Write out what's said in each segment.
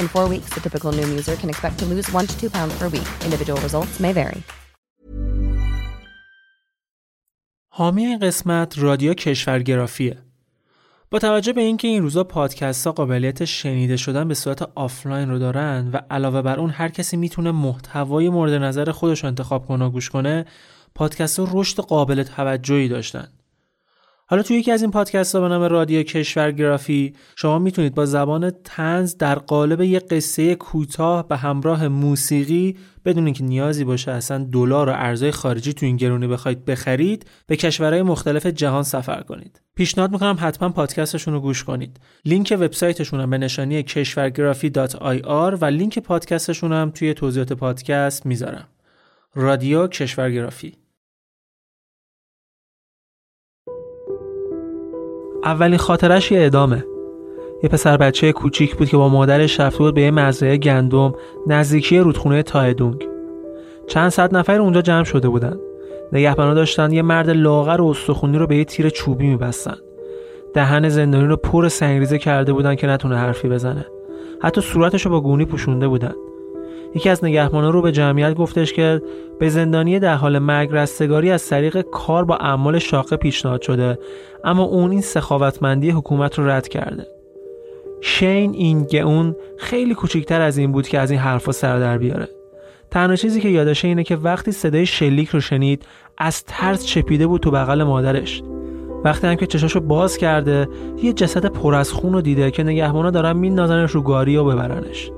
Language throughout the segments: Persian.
In four weeks, the typical Noom user can expect to lose one to two pounds per week. Individual results may vary. حامی این قسمت رادیو کشورگرافیه. با توجه به اینکه این روزا پادکست ها قابلیت شنیده شدن به صورت آفلاین رو دارن و علاوه بر اون هر کسی می‌تونه محتوای مورد نظر خودش رو انتخاب کنه و گوش کنه پادکست ها رشد قابل توجهی داشتن حالا توی یکی از این پادکست ها به نام رادیو کشورگرافی شما می‌تونید با زبان تنز در قالب یک قصه کوتاه به همراه موسیقی بدون اینکه نیازی باشه اصلا دلار و ارزهای خارجی تو این گرونی بخواید بخرید به کشورهای مختلف جهان سفر کنید. پیشنهاد می‌کنم حتما پادکستشون رو گوش کنید. لینک وبسایتشون هم به نشانی کشورگرافی و لینک پادکستشون هم توی توضیحات پادکست می‌ذارم. رادیو کشورگرافی اولین خاطرش یه ادامه یه پسر بچه کوچیک بود که با مادرش رفته بود به یه مزرعه گندم نزدیکی رودخونه تایدونگ. چند صد نفر اونجا جمع شده بودن. نگهبانا داشتن یه مرد لاغر و استخونی رو به یه تیر چوبی میبستن. دهن زندانی رو پر سنگریزه کرده بودن که نتونه حرفی بزنه. حتی صورتش رو با گونی پوشونده بودن. یکی از نگهبانا رو به جمعیت گفتش که به زندانی در حال مرگ رستگاری از طریق کار با اعمال شاقه پیشنهاد شده اما اون این سخاوتمندی حکومت رو رد کرده. شین این اون خیلی کوچکتر از این بود که از این حرفا سر در بیاره. تنها چیزی که یادشه اینه که وقتی صدای شلیک رو شنید از ترس چپیده بود تو بغل مادرش. وقتی هم که چشاشو باز کرده یه جسد پر از خون رو دیده که نگهبانا دارن میندازنش رو گاری و ببرنش.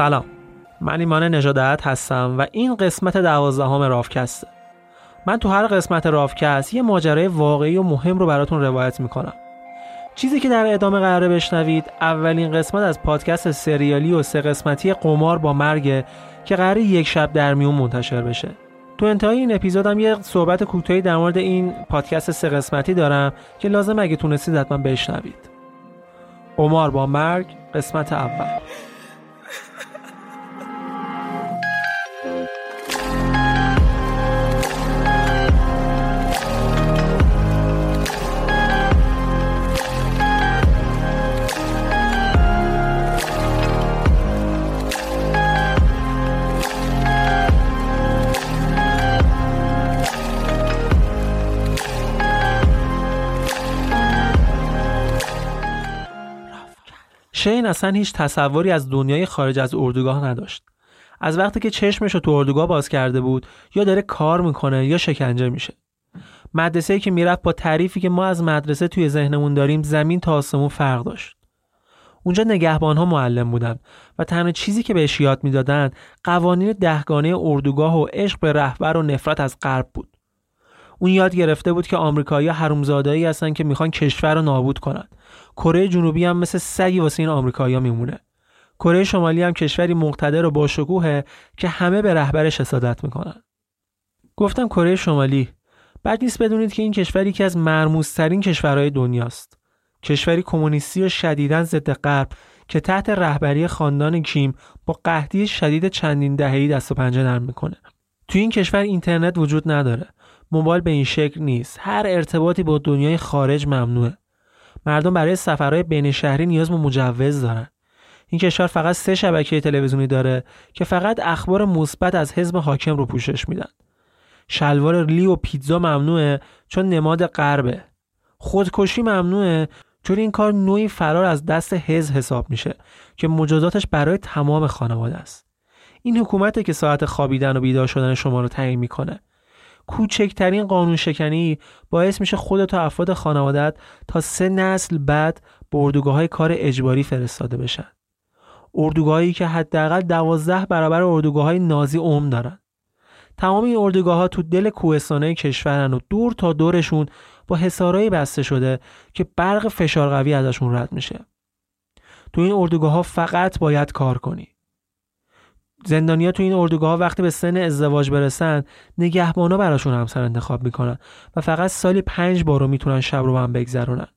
سلام. من ایمان نژادت هستم و این قسمت دوازدهم رافکسته. من تو هر قسمت رافکست یه ماجرای واقعی و مهم رو براتون روایت می‌کنم. چیزی که در ادامه قراره بشنوید اولین قسمت از پادکست سریالی و سه قسمتی قمار با مرگ که قراره یک شب در میون منتشر بشه. تو انتهای این اپیزودم یه صحبت کوتاهی در مورد این پادکست سه قسمتی دارم که لازم اگه تونستید حتما بشنوید. قمار با مرگ قسمت اول. شین اصلا هیچ تصوری از دنیای خارج از اردوگاه نداشت. از وقتی که چشمش رو تو اردوگاه باز کرده بود یا داره کار می‌کنه یا شکنجه میشه. مدرسه که می‌رفت با تعریفی که ما از مدرسه توی ذهنمون داریم زمین تا آسمون فرق داشت. اونجا نگهبان ها معلم بودن و تنها چیزی که بهش یاد می‌دادن قوانین دهگانه اردوگاه و عشق به رهبر و نفرت از غرب بود. اون یاد گرفته بود که آمریکایی حرومزادایی هستن که می‌خوان کشور رو نابود کنن. کره جنوبی هم مثل سگی واسه این آمریکایی‌ها میمونه. کره شمالی هم کشوری مقتدر و باشکوهه که همه به رهبرش حسادت می‌کنن. گفتم کره شمالی. بعد نیست بدونید که این کشوری که از مرموزترین کشورهای دنیاست. کشوری کمونیستی و شدیداً ضد غرب که تحت رهبری خاندان کیم با قحطی شدید چندین دهه‌ای دست و پنجه نرم می‌کنه. تو این کشور اینترنت وجود نداره. موبایل به این شکل نیست. هر ارتباطی با دنیای خارج ممنوعه. مردم برای سفرهای بین شهری نیاز به مجوز دارن. این کشور فقط سه شبکه تلویزیونی داره که فقط اخبار مثبت از حزب حاکم رو پوشش میدن. شلوار لی و پیتزا ممنوعه چون نماد غربه. خودکشی ممنوعه چون این کار نوعی فرار از دست حزب حساب میشه که مجازاتش برای تمام خانواده است. این حکومته که ساعت خوابیدن و بیدار شدن شما رو تعیین می‌کنه. کوچکترین قانون شکنی باعث میشه خودت و افراد خانوادت تا سه نسل بعد به اردوگاه های کار اجباری فرستاده بشن. اردوگاهی که حداقل دوازده برابر اردوگاه های نازی عمر دارن. تمام این اردوگاه ها تو دل کوهستانه کشورن و دور تا دورشون با حسارایی بسته شده که برق فشار قوی ازشون رد میشه. تو این اردوگاه ها فقط باید کار کنی. زندانیا تو این اردوگاه وقتی به سن ازدواج برسن نگهبانا براشون همسر انتخاب می‌کنن و فقط سالی پنج بار رو می‌تونن شب رو هم بگذرونن.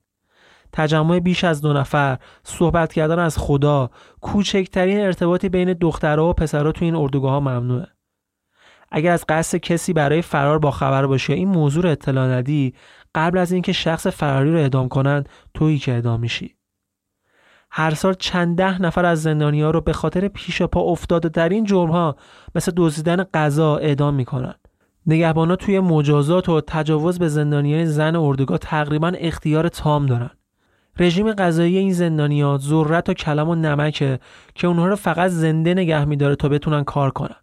تجمع بیش از دو نفر صحبت کردن از خدا کوچکترین ارتباطی بین دخترها و پسرها تو این اردوگاه ها ممنوعه. اگر از قصد کسی برای فرار با خبر باشی این موضوع اطلاع ندی قبل از اینکه شخص فراری رو اعدام کنند تویی که اعدام میشی. هر سال چند ده نفر از زندانیا رو به خاطر پیش پا افتاده در این جرم ها مثل دزدیدن غذا اعدام می‌کنن. نگهبانا توی مجازات و تجاوز به زندانیان زن اردوگاه تقریبا اختیار تام دارن. رژیم غذایی این زندانیا ذرت و کلم و نمکه که اونها رو فقط زنده نگه میداره تا بتونن کار کنن.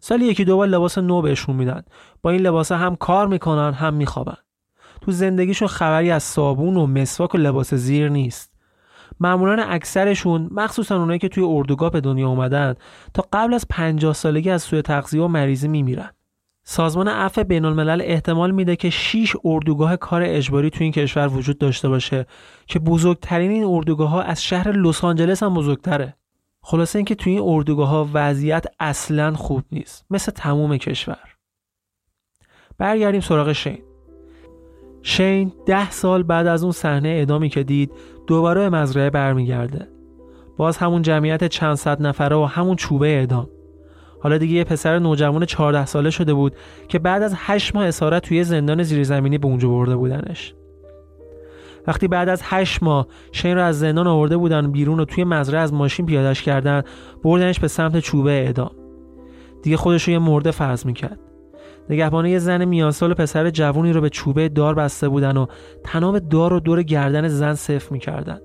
سالی یکی دو بار لباس نو بهشون میدن. با این لباس هم کار می‌کنن هم میخوابن. تو زندگیشون خبری از صابون و مسواک و لباس زیر نیست. معمولا اکثرشون مخصوصا اونایی که توی اردوگاه به دنیا اومدن تا قبل از 50 سالگی از سوی تغذیه و مریضی میمیرن. سازمان عفو بین الملل احتمال میده که 6 اردوگاه کار اجباری توی این کشور وجود داشته باشه که بزرگترین این اردوگاه ها از شهر لس آنجلس هم بزرگتره. خلاصه اینکه توی این اردوگاه ها وضعیت اصلا خوب نیست مثل تموم کشور. برگردیم سراغ شین. شین ده سال بعد از اون صحنه اعدامی که دید دوباره به مزرعه برمیگرده. باز همون جمعیت چند صد نفره و همون چوبه اعدام. حالا دیگه یه پسر نوجوان 14 ساله شده بود که بعد از 8 ماه اسارت توی زندان زیرزمینی به اونجا برده بودنش. وقتی بعد از 8 ماه شین رو از زندان آورده بودن بیرون و توی مزرعه از ماشین پیادش کردن بردنش به سمت چوبه اعدام. دیگه خودش رو یه مرده فرض می‌کرد. نگهبانه یه زن میانسال پسر جوونی رو به چوبه دار بسته بودن و تناب دار رو دور گردن زن صف می‌کردن.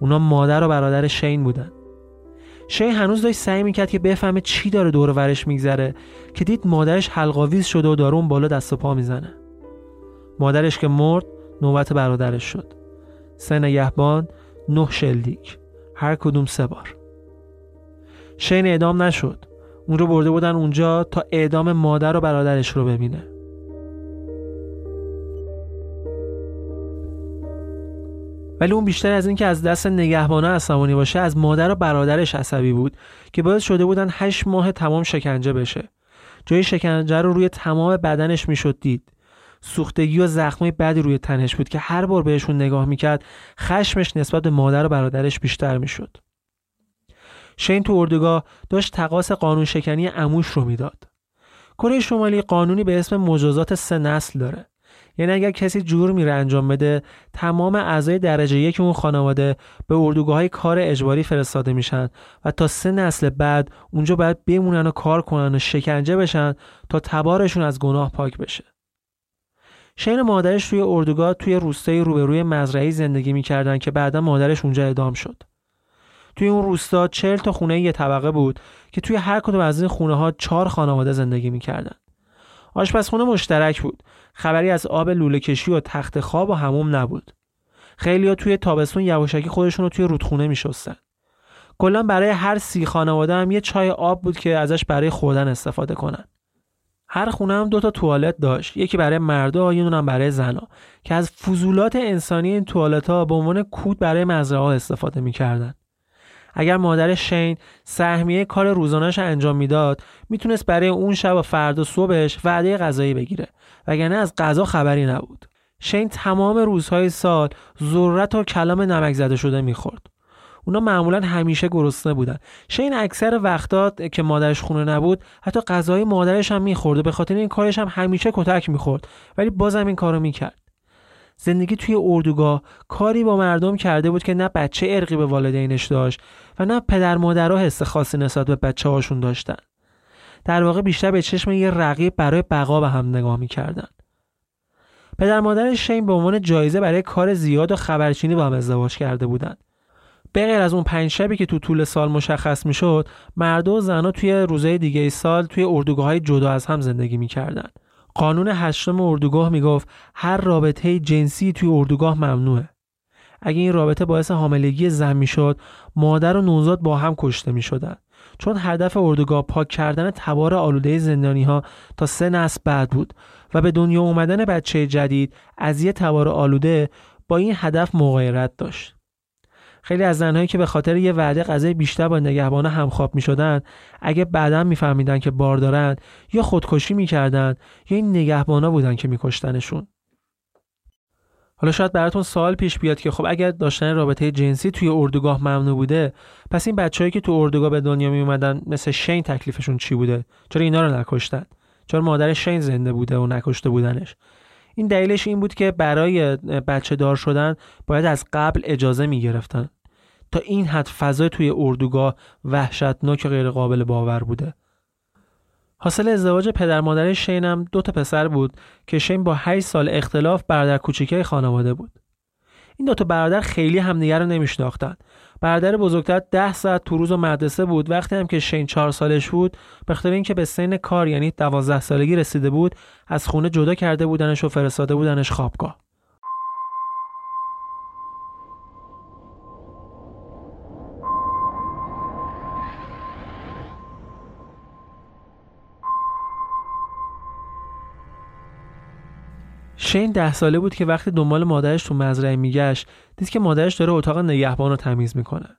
اونا مادر و برادر شین بودن. شین هنوز داشت سعی می‌کرد که بفهمه چی داره دور ورش میگذره که دید مادرش حلقاویز شده و داره اون بالا دست و پا می‌زنه. مادرش که مرد نوبت برادرش شد. سه نگهبان نه شلیک. هر کدوم سه بار. شین اعدام نشد. اون رو برده بودن اونجا تا اعدام مادر و برادرش رو ببینه. ولی اون بیشتر از اینکه از دست نگهبانه عصبانی باشه از مادر و برادرش عصبی بود که باعث شده بودن هشت ماه تمام شکنجه بشه. جای شکنجه رو روی تمام بدنش می‌شد دید. سوختگی و زخمای بدی روی تنش بود که هر بار بهشون نگاه می‌کرد خشمش نسبت به مادر و برادرش بیشتر می‌شد. شین تو اردوگاه داشت تقاس قانون شکنی اموش رو می‌داد. کره شمالی قانونی به اسم مجازات سه نسل داره. یعنی اگر کسی جور میره انجام بده تمام اعضای درجه یک اون خانواده به اردوگاه های کار اجباری فرستاده میشن و تا سه نسل بعد اونجا باید بمونن و کار کنن و شکنجه بشن تا تبارشون از گناه پاک بشه شین مادرش توی اردوگاه توی روستای روبروی مزرعی زندگی می‌کردن که بعدا مادرش اونجا اعدام شد. توی اون روستا چهل تا خونه یه طبقه بود که توی هر کدوم از این خونه ها چهار خانواده زندگی می‌کردن. آشپزخونه مشترک بود. خبری از آب لوله کشی و تخت خواب و هموم نبود. خیلیا توی تابستون یواشکی خودشون رو توی رودخونه میشستن. کلا برای هر سی خانواده هم یه چای آب بود که ازش برای خوردن استفاده کنن. هر خونه هم دو تا توالت داشت یکی برای مردا یه هم برای زنا که از فضولات انسانی این توالت ها به عنوان کود برای مزرعه استفاده می‌کردن اگر مادر شین سهمیه کار روزانش انجام می‌داد می‌تونست برای اون شب و فردا صبحش وعده غذایی بگیره وگرنه از غذا خبری نبود. شین تمام روزهای سال ذرت و کلام نمک زده شده می‌خورد. اونا معمولا همیشه گرسنه بودن. شین اکثر وقتات که مادرش خونه نبود حتی غذای مادرش هم می‌خورد به خاطر این کارش هم همیشه کتک می‌خورد ولی بازم این کارو می‌کرد. زندگی توی اردوگاه کاری با مردم کرده بود که نه بچه ارقی به والدینش داشت و نه پدر مادرها حس خاصی نسبت به بچه هاشون داشتن. در واقع بیشتر به چشم یه رقیب برای بقا به هم نگاه می‌کردن. پدر مادر شین به عنوان جایزه برای کار زیاد و خبرچینی با هم ازدواج کرده بودند به غیر از اون پنج شبی که تو طول سال مشخص می‌شد مرد و زنها توی روزهای دیگه سال توی اردوگاه های جدا از هم زندگی می‌کردن. قانون هشتم اردوگاه می‌گفت هر رابطه جنسی توی اردوگاه ممنوعه. اگه این رابطه باعث حاملگی زن می‌شد مادر و نوزاد با هم کشته می‌شدن. چون هدف اردوگاه پاک کردن تبار آلوده زندانی ها تا سه نسل بعد بود و به دنیا اومدن بچه جدید از یه تبار آلوده با این هدف مغایرت داشت. خیلی از زنهایی که به خاطر یه وعده غذای بیشتر با نگهبانا همخواب می‌شدن اگه بعدا میفهمیدن که بار دارن یا خودکشی می‌کردن یا این نگهبانا بودن که میکشتنشون. حالا شاید براتون سوال پیش بیاد که خب اگر داشتن رابطه جنسی توی اردوگاه ممنوع بوده پس این بچههایی که تو اردوگاه به دنیا می اومدن مثل شین تکلیفشون چی بوده؟ چرا اینا رو نکشتن؟ چرا مادر شین زنده بوده و نکشته بودنش؟ این دلیلش این بود که برای بچه دار شدن باید از قبل اجازه می گرفتن تا این حد فضای توی اردوگاه وحشتناک غیر قابل باور بوده. حاصل ازدواج پدر مادر شینم دو تا پسر بود که شین با 8 سال اختلاف برادر کوچیکه خانواده بود. این دو تا برادر خیلی همدیگه رو نمیشناختن. برادر بزرگتر ده ساعت تو روز و مدرسه بود. وقتی هم که شین چهار سالش بود به خاطر اینکه به سن کار یعنی دوازده سالگی رسیده بود از خونه جدا کرده بودنش و فرستاده بودنش خوابگاه. شین ده ساله بود که وقتی دنبال مادرش تو مزرعه میگشت دید که مادرش داره اتاق نگهبان رو تمیز می‌کنه.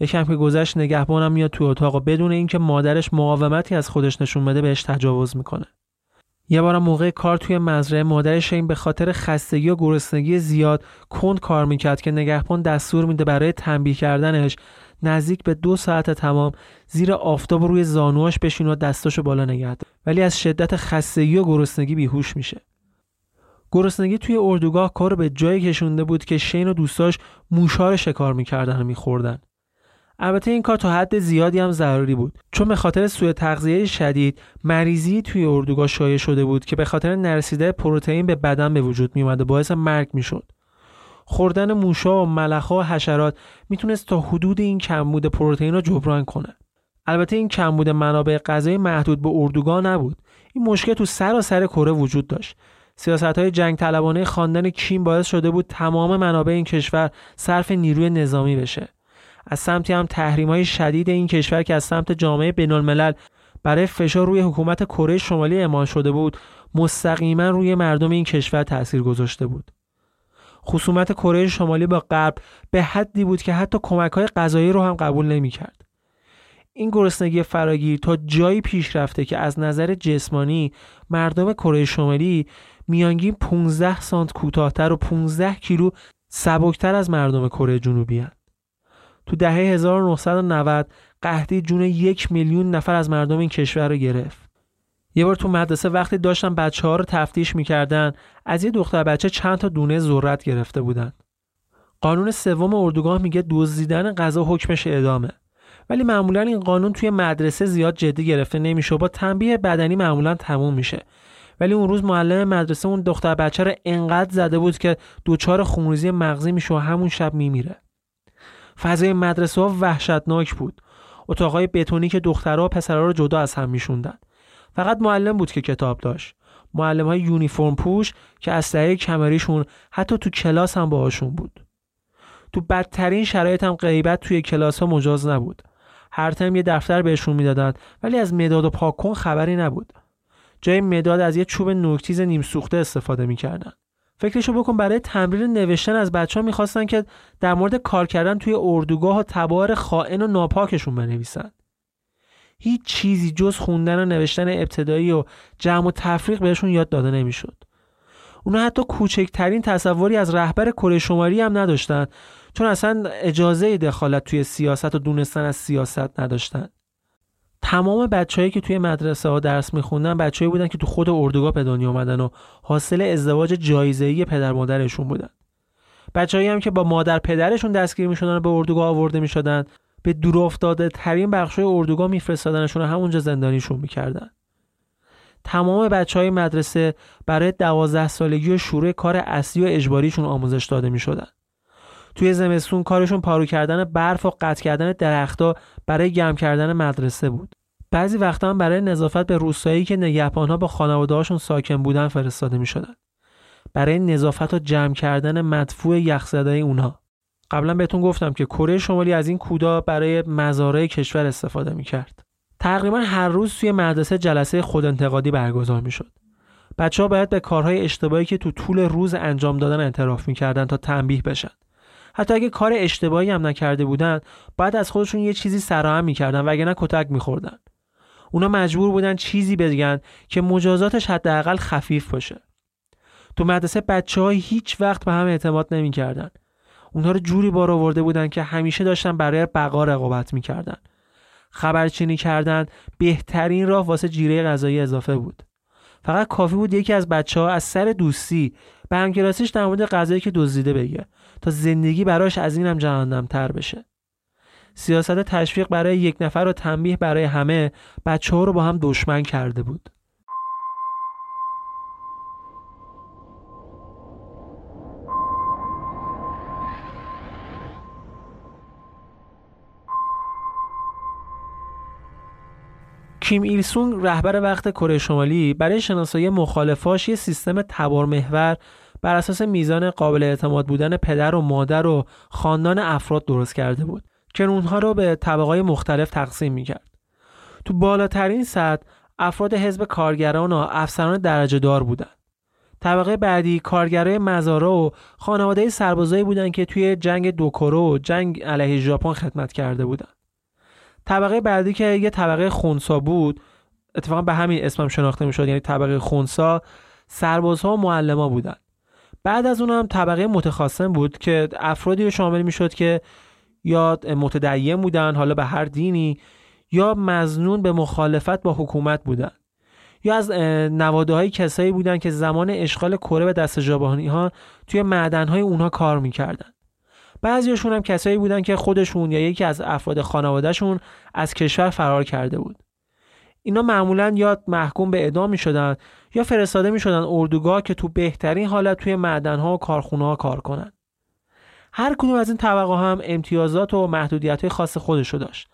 یکم که گذشت نگهبانم میاد تو اتاق و بدون اینکه مادرش مقاومتی از خودش نشون بده بهش تجاوز می‌کنه. یه بارم موقع کار توی مزرعه مادر شین به خاطر خستگی و گرسنگی زیاد کند کار می‌کرد که نگهبان دستور میده برای تنبیه کردنش نزدیک به دو ساعت تمام زیر آفتاب روی زانواش بشین و دستاشو بالا نگه ولی از شدت خستگی و گرسنگی بیهوش میشه. گرسنگی توی اردوگاه کار به جایی کشونده بود که شین و دوستاش موشار شکار می‌کردن و میخوردن. البته این کار تا حد زیادی هم ضروری بود چون به خاطر سوء تغذیه شدید مریضی توی اردوگاه شایع شده بود که به خاطر نرسیده پروتئین به بدن به وجود میومد و باعث مرگ می‌شد. خوردن موشا و ملخا و حشرات می‌تونست تا حدود این کمبود پروتئین را جبران کنه. البته این کمبود منابع غذایی محدود به اردوگاه نبود. این مشکل تو سراسر کره وجود داشت. سیاست های جنگ طلبانه خواندن کیم باعث شده بود تمام منابع این کشور صرف نیروی نظامی بشه از سمتی هم تحریم های شدید این کشور که از سمت جامعه بین الملل برای فشار روی حکومت کره شمالی اعمال شده بود مستقیما روی مردم این کشور تاثیر گذاشته بود خصومت کره شمالی با غرب به حدی بود که حتی کمک های غذایی رو هم قبول نمی‌کرد. این گرسنگی فراگیر تا جایی پیش رفته که از نظر جسمانی مردم کره شمالی میانگین 15 سانت کوتاهتر و 15 کیلو سبکتر از مردم کره جنوبی هن. تو دهه 1990 قحطی جون یک میلیون نفر از مردم این کشور رو گرفت. یه بار تو مدرسه وقتی داشتن بچه ها رو تفتیش می‌کردن از یه دختر بچه چند تا دونه ذرت گرفته بودن. قانون سوم اردوگاه میگه دزدیدن غذا حکمش اعدامه. ولی معمولا این قانون توی مدرسه زیاد جدی گرفته نمیشه با تنبیه بدنی معمولا تموم میشه ولی اون روز معلم مدرسه اون دختر بچه رو انقدر زده بود که دچار خونریزی مغزی میشه و همون شب میمیره. فضای مدرسه ها وحشتناک بود. اتاقای بتونی که دخترها و پسرها رو جدا از هم میشوندن. فقط معلم بود که کتاب داشت. معلم های یونیفرم پوش که اسلحه کمریشون حتی تو کلاس هم باهاشون بود. تو بدترین شرایط هم غیبت توی کلاس ها مجاز نبود. هر ترم یه دفتر بهشون می‌دادن ولی از مداد و پاکن خبری نبود. جای مداد از یه چوب نوکتیز نیم سوخته استفاده می‌کردن. فکرشو بکن برای تمرین نوشتن از بچه ها می‌خواستن که در مورد کار کردن توی اردوگاه و تبار خائن و ناپاکشون بنویسن. هیچ چیزی جز خوندن و نوشتن ابتدایی و جمع و تفریق بهشون یاد داده نمی‌شد. اونا حتی کوچکترین تصوری از رهبر کره شمالی هم نداشتن چون اصلا اجازه دخالت توی سیاست و دونستن از سیاست نداشتن. تمام بچههایی که توی مدرسه ها درس میخوندن بچههایی بودن که تو خود اردوگاه به دنیا اومدن و حاصل ازدواج جایزه‌ای پدر مادرشون بودن بچههایی هم که با مادر پدرشون دستگیر می‌شدن و به اردوگاه آورده می‌شدن به دور افتاده ترین بخشای اردوگاه میفرستادنشون و همونجا زندانیشون می‌کردن تمام بچه های مدرسه برای دوازده سالگی و شروع کار اصلی و اجباریشون آموزش داده می شدن. توی زمستون کارشون پارو کردن برف و قطع کردن درختها برای گرم کردن مدرسه بود. بعضی وقتا هم برای نظافت به روستایی که نگهبانها با خانواده‌هاشون ساکن بودن فرستاده می شدن. برای نظافت و جمع کردن مدفوع یخزده اونها. قبلا بهتون گفتم که کره شمالی از این کودا برای مزارع کشور استفاده می کرد. تقریبا هر روز توی مدرسه جلسه خودانتقادی برگزار می شد. بچه ها باید به کارهای اشتباهی که تو طول روز انجام دادن اعتراف می‌کردن تا تنبیه بشن. حتی اگه کار اشتباهی هم نکرده بودن بعد از خودشون یه چیزی سراهم می‌کردن وگرنه کتک میخوردن. اونا مجبور بودن چیزی بگن که مجازاتش حداقل خفیف باشه. تو مدرسه بچه های هیچ وقت به هم اعتماد نمی‌کردن. اونها رو جوری بار آورده بودن که همیشه داشتن برای بقا رقابت می‌کردن. خبرچینی کردن بهترین راه واسه جیره غذایی اضافه بود. فقط کافی بود یکی از بچه ها از سر دوستی به همکلاسیش در مورد غذایی که دزدیده بگه. تا زندگی براش از اینم جهنم تر بشه. سیاست تشویق برای یک نفر و تنبیه برای همه بچه ها رو با هم دشمن کرده بود. کیم ایل سونگ رهبر وقت کره شمالی برای شناسایی مخالفاش یه سیستم تبار محور بر اساس میزان قابل اعتماد بودن پدر و مادر و خاندان افراد درست کرده بود که اونها رو به طبقای مختلف تقسیم می‌کرد. تو بالاترین سطح افراد حزب کارگران و افسران درجه دار بودند. طبقه بعدی کارگرای مزارا و خانواده سربازایی بودند که توی جنگ دوکورو و جنگ علیه ژاپن خدمت کرده بودند. طبقه بعدی که یه طبقه خونسا بود اتفاقا به همین اسمم شناخته می‌شد یعنی طبقه خونسا سربازها و معلما بودن بعد از اون هم طبقه متخاصم بود که افرادی رو شامل می‌شد که یا متدین بودن حالا به هر دینی یا مزنون به مخالفت با حکومت بودن. یا از نواده های کسایی بودن که زمان اشغال کره به دست ژاپنی ها توی معدن های اونها کار می‌کردن. بعضیشون هم کسایی بودن که خودشون یا یکی از افراد خانوادهشون از کشور فرار کرده بود. اینا معمولا یا محکوم به اعدام می شدن یا فرستاده می شدن اردوگاه که تو بهترین حالت توی معدنها و کارخونه ها کار کنن. هر کدوم از این طبقه هم امتیازات و محدودیت های خاص خودشو داشت.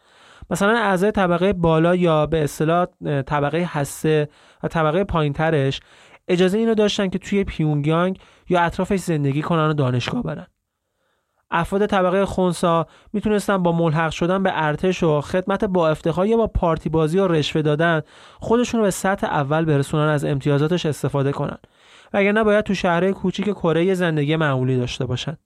مثلا اعضای طبقه بالا یا به اصطلاح طبقه حسه و طبقه پایینترش اجازه اینو داشتن که توی پیونگیانگ یا اطرافش زندگی کنن و دانشگاه برن. افراد طبقه خونسا می‌تونستن با ملحق شدن به ارتش و خدمت با افتخار یا با پارتی بازی و رشوه دادن خودشون رو به سطح اول برسونن از امتیازاتش استفاده کنن. وگرنه باید تو شهرهای کوچیک کره زندگی معمولی داشته باشن.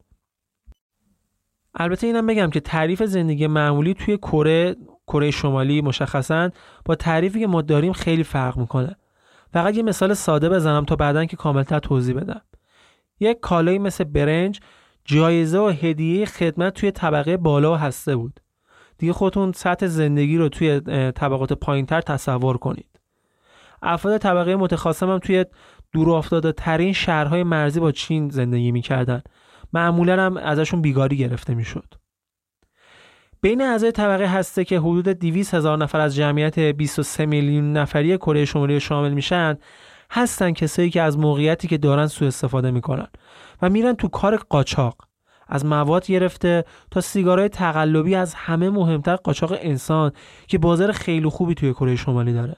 البته اینم بگم که تعریف زندگی معمولی توی کره کره شمالی مشخصا با تعریفی که ما داریم خیلی فرق می‌کنه. فقط یه مثال ساده بزنم تا بعدا که کاملتر توضیح بدم. یک کالایی مثل برنج جایزه و هدیه خدمت توی طبقه بالا هسته بود. دیگه خودتون سطح زندگی رو توی طبقات پایینتر تصور کنید. افراد طبقه متخاصم هم توی دور افتاده ترین شهرهای مرزی با چین زندگی می‌کردن. معمولا هم ازشون بیگاری گرفته می‌شد. بین اعضای طبقه هسته که حدود 200 هزار نفر از جمعیت 23 میلیون نفری کره شمالی شامل میشن هستن کسایی که از موقعیتی که دارن سوء استفاده می‌کنن. و میرن تو کار قاچاق. از مواد گرفته تا سیگارهای تقلبی از همه مهمتر قاچاق انسان که بازار خیلی خوبی توی کره شمالی داره.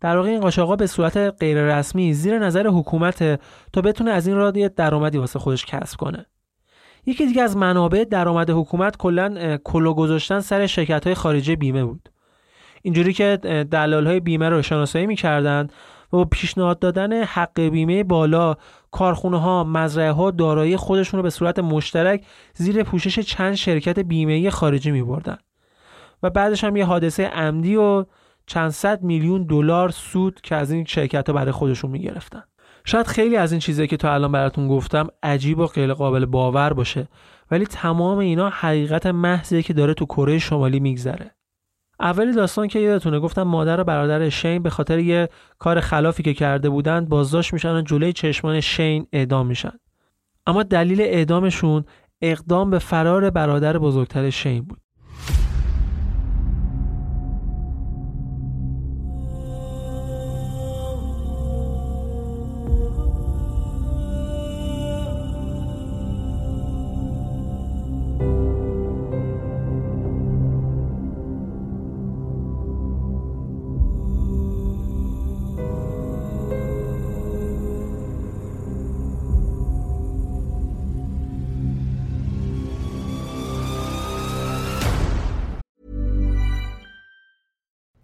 در واقع این قاچاقا به صورت غیر رسمی زیر نظر حکومت تا بتونه از این راه درآمدی واسه خودش کسب کنه. یکی دیگه از منابع درآمد حکومت کلا کلو گذاشتن سر شرکت های خارجی بیمه بود. اینجوری که دلال های بیمه رو شناسایی می‌کردند و پیشنهاد دادن حق بیمه بالا. کارخونه ها مزرعه ها دارایی خودشون رو به صورت مشترک زیر پوشش چند شرکت بیمه خارجی می بردن و بعدش هم یه حادثه عمدی و چند صد میلیون دلار سود که از این شرکت ها برای خودشون می گرفتن. شاید خیلی از این چیزایی که تا الان براتون گفتم عجیب و غیر قابل باور باشه ولی تمام اینا حقیقت محضیه که داره تو کره شمالی میگذره. اولی داستان که یادتونه گفتم مادر و برادر شین به خاطر یه کار خلافی که کرده بودند بازداشت میشن و جلوی چشمان شین اعدام میشن. اما دلیل اعدامشون اقدام به فرار برادر بزرگتر شین بود.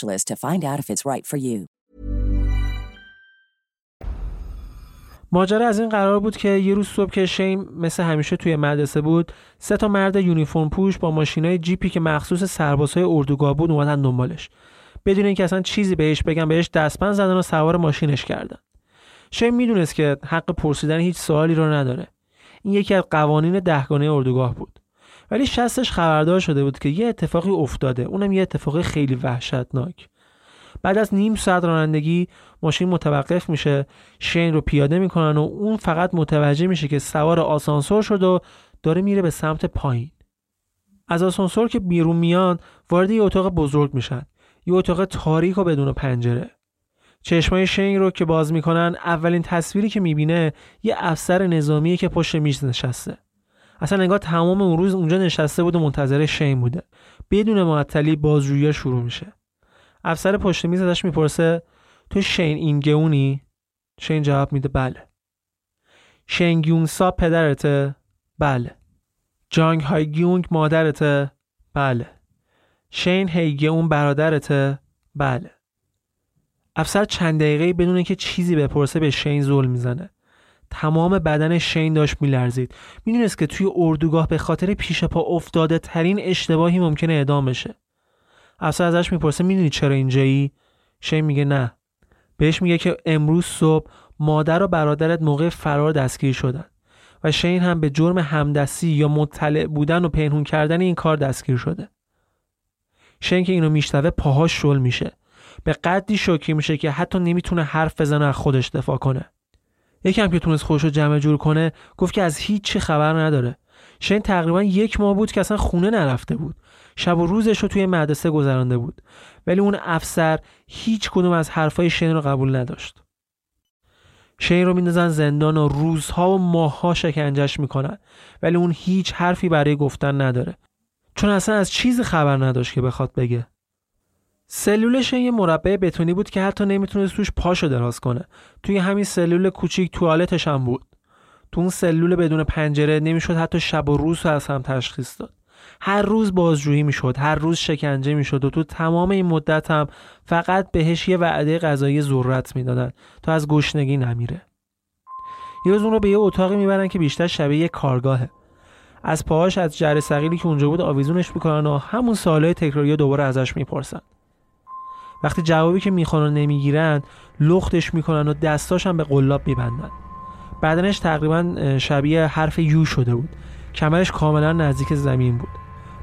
to find out if it's right for you. ماجرا از این قرار بود که یه روز صبح که شیم مثل همیشه توی مدرسه بود سه تا مرد یونیفرم پوش با ماشینای جیپی که مخصوص سربازهای اردوگاه بود اومدن دنبالش. بدون اینکه اصلا چیزی بهش بگن بهش دستبند زدن و سوار ماشینش کردن. شیم می‌دونست که حق پرسیدن هیچ سوالی رو نداره. این یکی از قوانین دهگانه اردوگاه بود. ولی شستش خبردار شده بود که یه اتفاقی افتاده. اونم یه اتفاق خیلی وحشتناک. بعد از نیم ساعت رانندگی ماشین متوقف میشه شین رو پیاده می‌کنن و اون فقط متوجه میشه که سوار آسانسور شد و داره میره به سمت پایین. از آسانسور که بیرون میان وارد یه اتاق بزرگ میشن. یه اتاق تاریک و بدون پنجره. چشمای شین رو که باز می‌کنن اولین تصویری که می‌بینه یه افسر نظامیه که پشت میز نشسته. اصلا نگاه تمام اون روز اونجا نشسته بود و منتظر شین بوده. بدون معطلی بازجویی شروع میشه. افسر پشت میز ازش می‌پرسه تو شین اینگونی شین جواب میده بله. شین گیونسا پدرته؟ بله. جانگ های گیونگ مادرته؟ بله. شین هیگون برادرته؟ بله. افسر چند دقیقه بدون اینکه چیزی بپرسه به شین زل می‌زنه. تمام بدن شین داشت میلرزید. می‌دونست که توی اردوگاه به خاطر پیش پا افتاده ترین اشتباهی ممکنه اعدام بشه. افسر ازش می‌پرسه می‌دونی چرا اینجایی؟ شین میگه نه. بهش میگه که امروز صبح مادر و برادرت موقع فرار دستگیر شدن و شین هم به جرم همدستی یا مطلع بودن و پنهون کردن این کار دستگیر شده. شین که اینو میشنوه پاهاش شل میشه. به قدری شوکی میشه که حتی نمی‌تونه حرف بزنه از خودش دفاع کنه. یکم که تونست خودش رو جمع جور کنه گفت که از هیچ چی خبر نداره. شین تقریبا یک ماه بود که اصلا خونه نرفته بود. شب و روزش رو توی مدرسه گذرانده بود. ولی اون افسر هیچ کدوم از حرفای شین رو قبول نداشت. شین رو میندازن زندان و روزها و ماهها شکنجش می‌کنن. ولی اون هیچ حرفی برای گفتن نداره. چون اصلا از چیزی خبر نداشت که بخواد بگه. سلولش یه مربع بتونی بود که حتی نمی‌تونست توش پاشو دراز کنه. توی همین سلول کوچیک توالتش هم بود. تو اون سلول بدون پنجره نمی‌شد حتی شب و روز رو از هم تشخیص داد. هر روز بازجویی می‌شد هر روز شکنجه می‌شد و تو تمام این مدت هم فقط بهش یه وعده غذایی ذرت می‌دادن تا از گشنگی نمیره. یه روز اون رو به یه اتاقی می‌برن که بیشتر شبیه یه کارگاهه. از پاهاش از جر سقیلی که اونجا بود آویزونش می‌کنن و همون سوالای تکراری دوباره ازش می‌پرسن. وقتی جوابی که می‌خوان نمی‌گیرن لختش می‌کنن و دستاش هم به قلاب میبندن. بدنش تقریبا شبیه حرف یو شده بود. کمرش کاملا نزدیک زمین بود.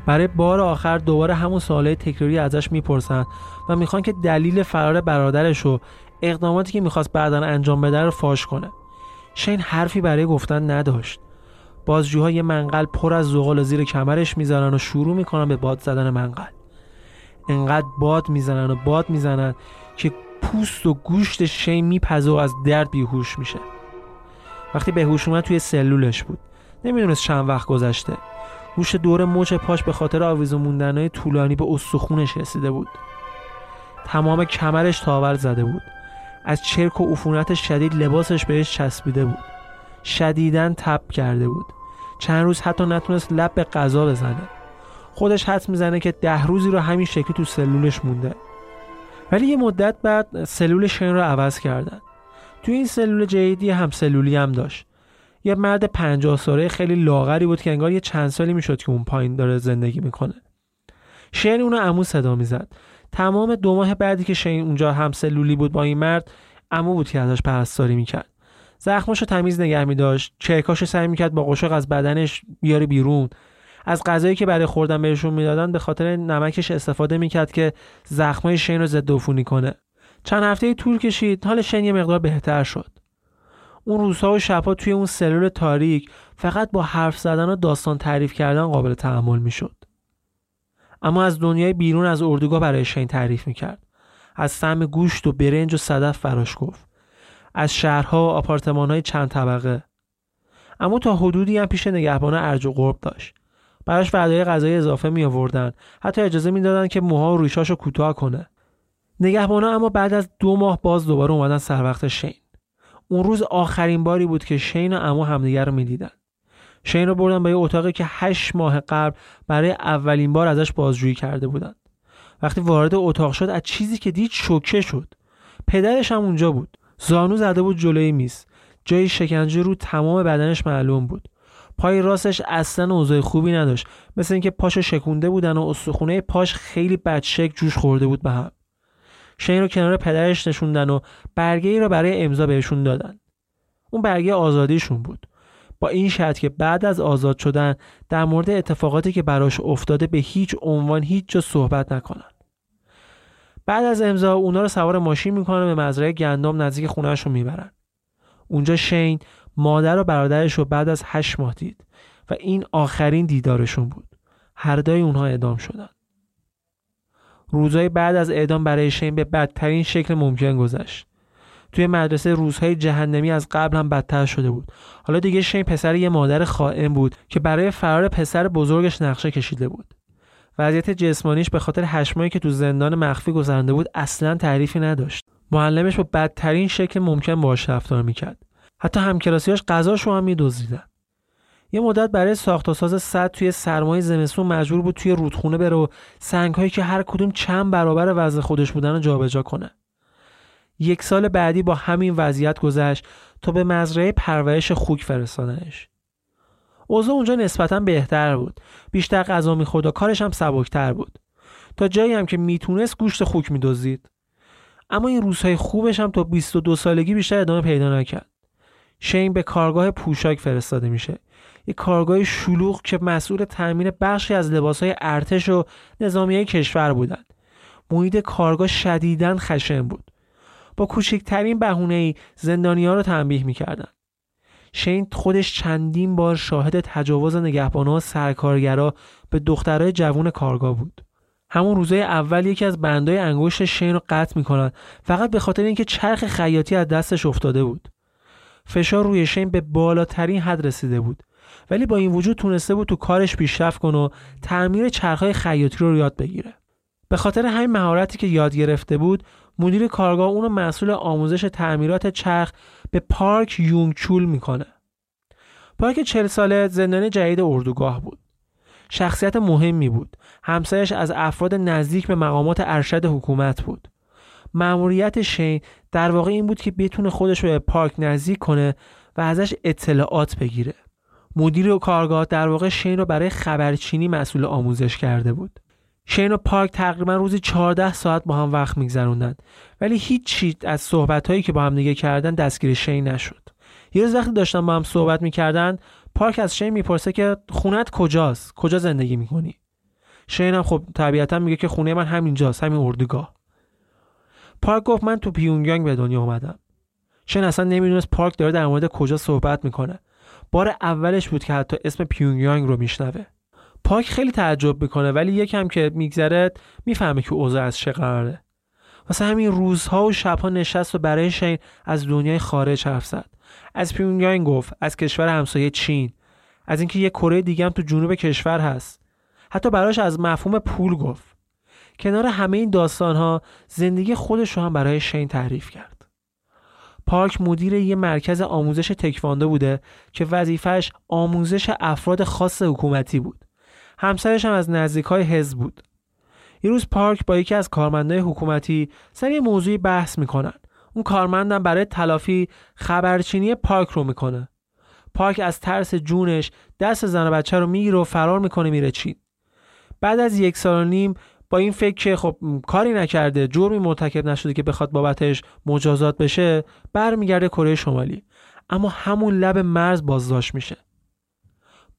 برای بار آخر دوباره همون سوالای تکراری ازش می‌پرسن و می‌خوان که دلیل فرار برادرش و اقداماتی که می‌خواست بعدا انجام بده رو فاش کنه. شین حرفی برای گفتن نداشت. بازجوها یه منقل پر از زغال زیر کمرش می‌ذارن و شروع می‌کنن به باد زدن منقل. انقدر باد می‌زنن و باد می‌زنن که پوست و گوشت شین میپزه و از درد بیهوش میشه. وقتی به هوش اومد توی سلولش بود. نمی‌دونست چند وقت گذشته. گوشت دور موچ پاش به خاطر آویزون موندنهای طولانی به استخونش رسیده بود. تمام کمرش تاور زده بود. از چرک و عفونت شدید لباسش بهش چسبیده بود. شدیدن تب کرده بود. چند روز حتی نتونست لب به غذا بزنه. خودش حد می‌زنه که ده روزی رو همین شکلی تو سلولش مونده. ولی یه مدت بعد سلول شین رو عوض کردن. تو این سلول جدیدی هم سلولی هم داشت. یه مرد پنجاه ساله خیلی لاغری بود که انگار یه چند سالی می‌شد که اون پایین داره زندگی می‌کنه. شین اونو امو صدا می‌زد. تمام دو ماه بعدی که شین اونجا هم سلولی بود با این مرد امو بود که ازش پرستاری می‌کرد. زخماشو تمیز نگه میداشت. چرکاشو سعی می‌کرد با قشق از بدنش بیاره بیرون. از غذایی که برای خوردن بهشون می‌دادن به خاطر نمکش استفاده می‌کرد که زخمای شین رو ضد عفونی کنه. چند هفته طول کشید حال شین یه مقدار بهتر شد. اون روزها و شبها توی اون سلول تاریک فقط با حرف زدن و داستان تعریف کردن قابل تحمل می‌شد. اما از دنیای بیرون از اردوگاه برای شین تعریف می‌کرد. از سم گوشت و برنج و صدف فراش گفت. از شهرها و آپارتمانهای چند طبقه. اما تا حدودی هم پیش نگهبان ارج و قرب داشت. براش وعده غذای اضافه می آوردن حتی اجازه می‌دادن که موها و ریشاشو کوتاه کنه. نگهبانا اما بعد از دو ماه باز دوباره اومدن سر وقت شین. اون روز آخرین باری بود که شین و امو همدیگر رو می‌دیدن. شین رو بردن به یه اتاقی که هشت ماه قبل برای اولین بار ازش بازجویی کرده بودن. وقتی وارد اتاق شد از چیزی که دید شوکه شد. پدرش هم اونجا بود. زانو زده بود جلوی میز. جای شکنجه رو تمام بدنش معلوم بود. پای راستش اصلا اوضاع خوبی نداشت. مثل اینکه پاشو شکونده بودن و استخونه پاش خیلی بدشک جوش خورده بود به هم. شین رو کنار پدرش نشوندن و برگه ای رو برای امضا بهشون دادن. اون برگه آزادیشون بود. با این شرط که بعد از آزاد شدن در مورد اتفاقاتی که براش افتاده به هیچ عنوان هیچ جا صحبت نکنن. بعد از امضا اونا رو سوار ماشین می‌کنن به مزرعه گندم نزدیک خونهش رو می‌برن. اونجا شین مادر و برادرش رو بعد از هشت ماه دید و این آخرین دیدارشون بود. هر دای اونها اعدام شدن. روزهای بعد از اعدام برای شین به بدترین شکل ممکن گذشت. توی مدرسه روزهای جهنمی از قبل هم بدتر شده بود. حالا دیگه شین پسر یه مادر خائن بود که برای فرار پسر بزرگش نقشه کشیده بود. وضعیت جسمانیش به خاطر هشمایی که تو زندان مخفی گذرانده بود اصلا تعریفی نداشت. معلمش با بدترین شکل ممکن باش رفتار می‌کرد. حتی همکلاسیاش غذاشو هم میدزدیدن. یه مدت برای ساخت و ساز صد توی سرمای زمستون مجبور بود توی رودخونه بره و سنگهایی که هر کدوم چند برابر وزن خودش بودن رو جابجا کنه. یک سال بعدی با همین وضعیت گذشت تا به مزرعه پرورش خوک فرستادنش. اوضاع اونجا نسبتا بهتر بود. بیشتر غذا می‌خورد و کارش هم سبکتر بود. تا جایی هم که می‌تونست گوشت خوک میدزدید. اما این روزهای خوبش هم تا 22 سالگی بیشتر ادامه پیدا نکرد. شین به کارگاه پوشاک فرستاده میشه. یه کارگاه شلوغ که مسئول تامین بخشی از لباسهای ارتش و نظامی کشور بودند محیط کارگاه شدیداً خشن بود. با کوچکترین بهونه ای رو تنبیه می‌کردن. شین خودش چندین بار شاهد تجاوز نگهبانها و سرکارگرا به دخترای جوون کارگاه بود. همون روزای اول یکی از بندای انگشت شین رو قطع می‌کنن. فقط به خاطر اینکه چرخ خیاطی از دستش افتاده بود. فشار روی شین به بالاترین حد رسیده بود. ولی با این وجود تونسته بود تو کارش پیشرفت کنه و تعمیر چرخهای خیاطی رو یاد بگیره. به خاطر همین مهارتی که یاد گرفته بود مدیر کارگاه اونو مسئول آموزش تعمیرات چرخ به پارک یونگ چول می‌کنه. پارک چل ساله زندانی جدید اردوگاه بود. شخصیت مهمی بود. همسایش از افراد نزدیک به مقامات ارشد حکومت بود. مأموریت شین در واقع این بود که بتونه خودش رو به پارک نزدیک کنه و ازش اطلاعات بگیره. مدیر و کارگاه در واقع شین رو برای خبرچینی مسئول آموزش کرده بود. شین و پارک تقریبا روزی 14 ساعت با هم وقت میگذروندن ولی هیچ چیز از صحبت که با هم دیگه کردن دستگیر شین نشد. یه روز وقتی داشتن با هم صحبت می‌کردن پارک از شین می‌پرسه که خونت کجاست؟ کجا زندگی می‌کنی؟ شین هم خب طبیعتا میگه که خونه من همینجاست همین اردوگاه. پارک گفت من تو پیونگیانگ به دنیا اومدم. شین اصلا نمی‌دونست پارک داره در مورد کجا صحبت می‌کنه. بار اولش بود که حتی اسم پیونگیانگ رو میشنوه. پاک خیلی تعجب می‌کنه ولی یکم که میگذره می‌فهمه که اوضاع از چه قراره. واسه همین روزها و شبها نشست و برای شین از دنیای خارج حرف زد. از پیونگیانگ گفت از کشور همسایه چین. از اینکه یه کره دیگه هم تو جنوب کشور هست. حتی براش از مفهوم پول گفت. کنار همه این داستان ها زندگی خودش رو هم برای شین تعریف کرد. پارک مدیر یه مرکز آموزش تکواندو بوده که وظیفهش آموزش افراد خاص حکومتی بود. همسرش هم از نزدیک های حزب بود. یه روز پارک با یکی از کارمندای حکومتی سر یه موضوعی بحث می‌کنن. اون کارمندم برای تلافی خبرچینی پارک رو می‌کنه. پارک از ترس جونش دست زن و بچه رو می‌گیره و فرار می‌کنه میره چین. بعد از یک سال و نیم با این فکر که خب کاری نکرده جرمی مرتکب نشده که بخواد بابتش مجازات بشه برمیگرده کره شمالی. اما همون لب مرز بازداشت میشه.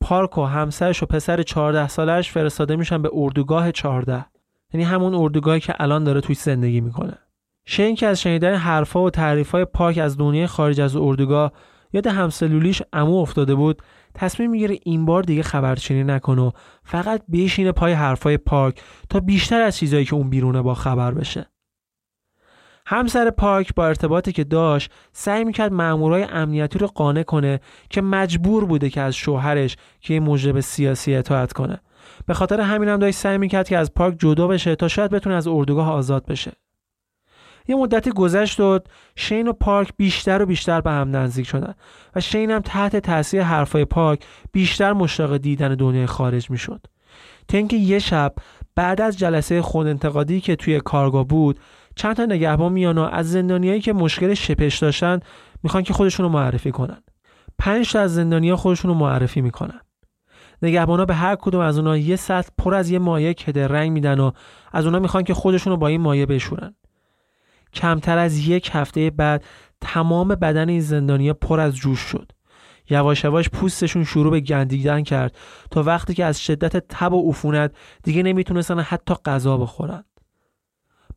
پارک و همسرش و پسر 14 سالش فرستاده میشن به اردوگاه 14 یعنی همون اردوگاهی که الان داره توی زندگی می‌کنه. شین که از شنیدن حرفا و تعریفای پارک از دنیای خارج از اردوگاه یاد همسلولیش امو افتاده بود تصمیم می‌گیره این بار دیگه خبرچینی نکنه و فقط بشینه پای حرفای پارک تا بیشتر از چیزایی که اون بیرونه با خبر بشه. همسر پارک با ارتباطی که داشت سعی می‌کرد مامورای امنیتی رو قانع کنه که مجبور بوده که از شوهرش که موجب سیاسی اطاعت کنه. به خاطر همین هم داشت سعی می‌کرد که از پارک جدا بشه تا شاید بتونه از اردوگاه آزاد بشه. یه مدتی گذشت و شین و پارک بیشتر و بیشتر به هم نزدیک شدن و شین هم تحت تاثیر حرفای پارک بیشتر مشتاق دیدن دنیای خارج می‌شد. تا اینکه یه شب بعد از جلسه خود انتقادی که توی کارگاه بود چند تا نگهبان میان و از زندانیایی که مشکل شپش داشتن می‌خوان که خودشون رو معرفی کنن. پنج تا از زندانیا خودشون رو معرفی می‌کنن. نگهبانا به هر کدوم از اونها یه سطح پر از یه مایع کده رنگ میدن و از اونها می‌خوان که خودشون رو با این مایع بشورن. کمتر از یک هفته بعد تمام بدن این زندانیا پر از جوش شد. یواش یواش پوستشون شروع به گندیدن کرد تا وقتی که از شدت تب و عفونت دیگه نمی‌تونستن حتی غذا بخورن.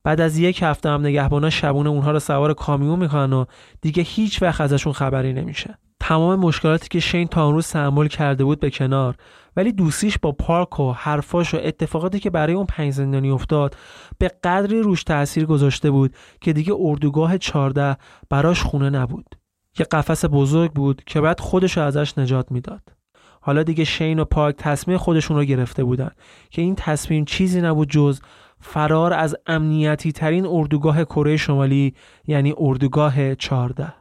بعد از یک هفته هم نگهبانا شبونه اونها رو سوار کامیون می‌کنن و دیگه هیچ وقت ازشون خبری نمیشه. تمام مشکلاتی که شین تا اون روز تحمل کرده بود به کنار ولی دوستیش با پارک و حرفاش و اتفاقاتی که برای اون پنج زندانی افتاد به قدری روش تاثیر گذاشته بود که دیگه اردوگاه 14 براش خونه نبود. یه قفس بزرگ بود که بعد خودش رو ازش نجات می‌داد. حالا دیگه شین و پارک تصمیم خودشون رو گرفته بودن که این تصمیم چیزی نبود جز فرار از امنیتی ترین اردوگاه کره شمالی یعنی اردوگاه 14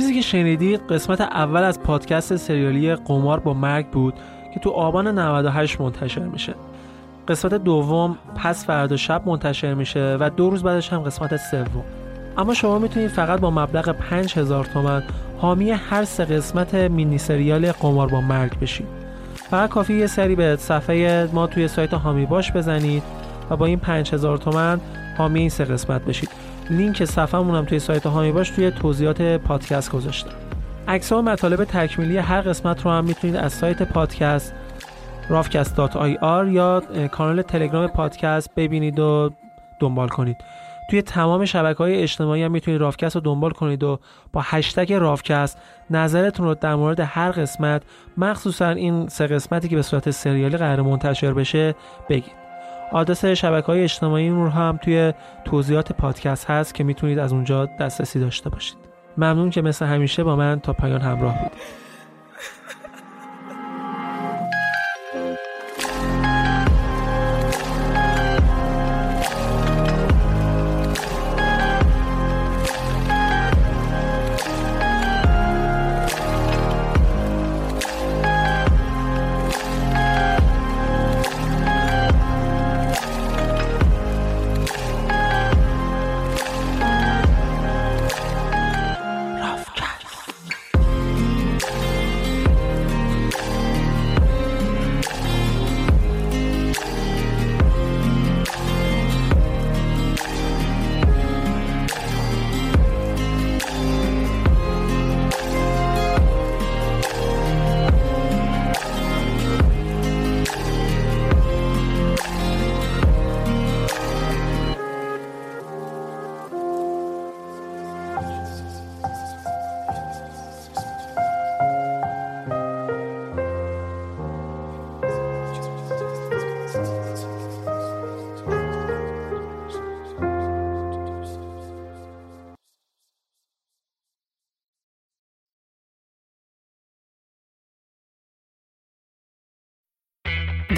چیزی که شنیدید قسمت اول از پادکست سریالی قمار با مرگ بود که تو آبان 98 منتشر میشه. قسمت دوم پس فردا شب منتشر میشه و دو روز بعدش هم قسمت سوم. اما شما می‌تونید فقط با مبلغ 5000 تومن حامی هر سه قسمت مینی سریال قمار با مرگ بشید. فقط کافی یه سری به صفحه ما توی سایت هامی باش بزنید و با این 5000 تومن حامی این سه قسمت بشید. لینک صفحمون هم توی سایت هامی باش توی توضیحات پادکست گذاشتم. عکس و مطالب تکمیلی هر قسمت رو هم می‌تونید از سایت پادکست rafcast.ir یا کانال تلگرام پادکست ببینید و دنبال کنید. توی تمام شبکه های اجتماعی هم می‌تونید رافکست رو دنبال کنید و با هشتگ رافکست نظرتون رو در مورد هر قسمت مخصوصا این سه قسمتی که به صورت سریالی قرار منتشر بشه بگید. آدرس شبکه های اجتماعی رو هم توی توضیحات پادکست هست که می‌تونید از اونجا دسترسی داشته باشید. ممنون که مثل همیشه با من تا پایان همراه بودید.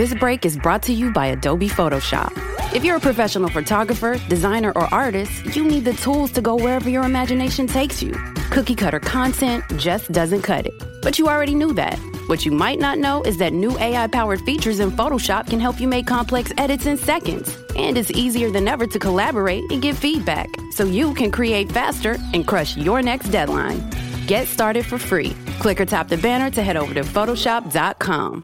This break is brought to you by Adobe Photoshop. If you're a professional photographer, designer, or artist, you need the tools to go wherever your imagination takes you. Cookie cutter content just doesn't cut it. But you already knew that. What you might not know is that new AI powered features in Photoshop can help you make complex edits in seconds. And it's easier than ever to collaborate and give feedback so you can create faster and crush your next deadline. Get started for free. Click or tap the banner to head over to Photoshop.com.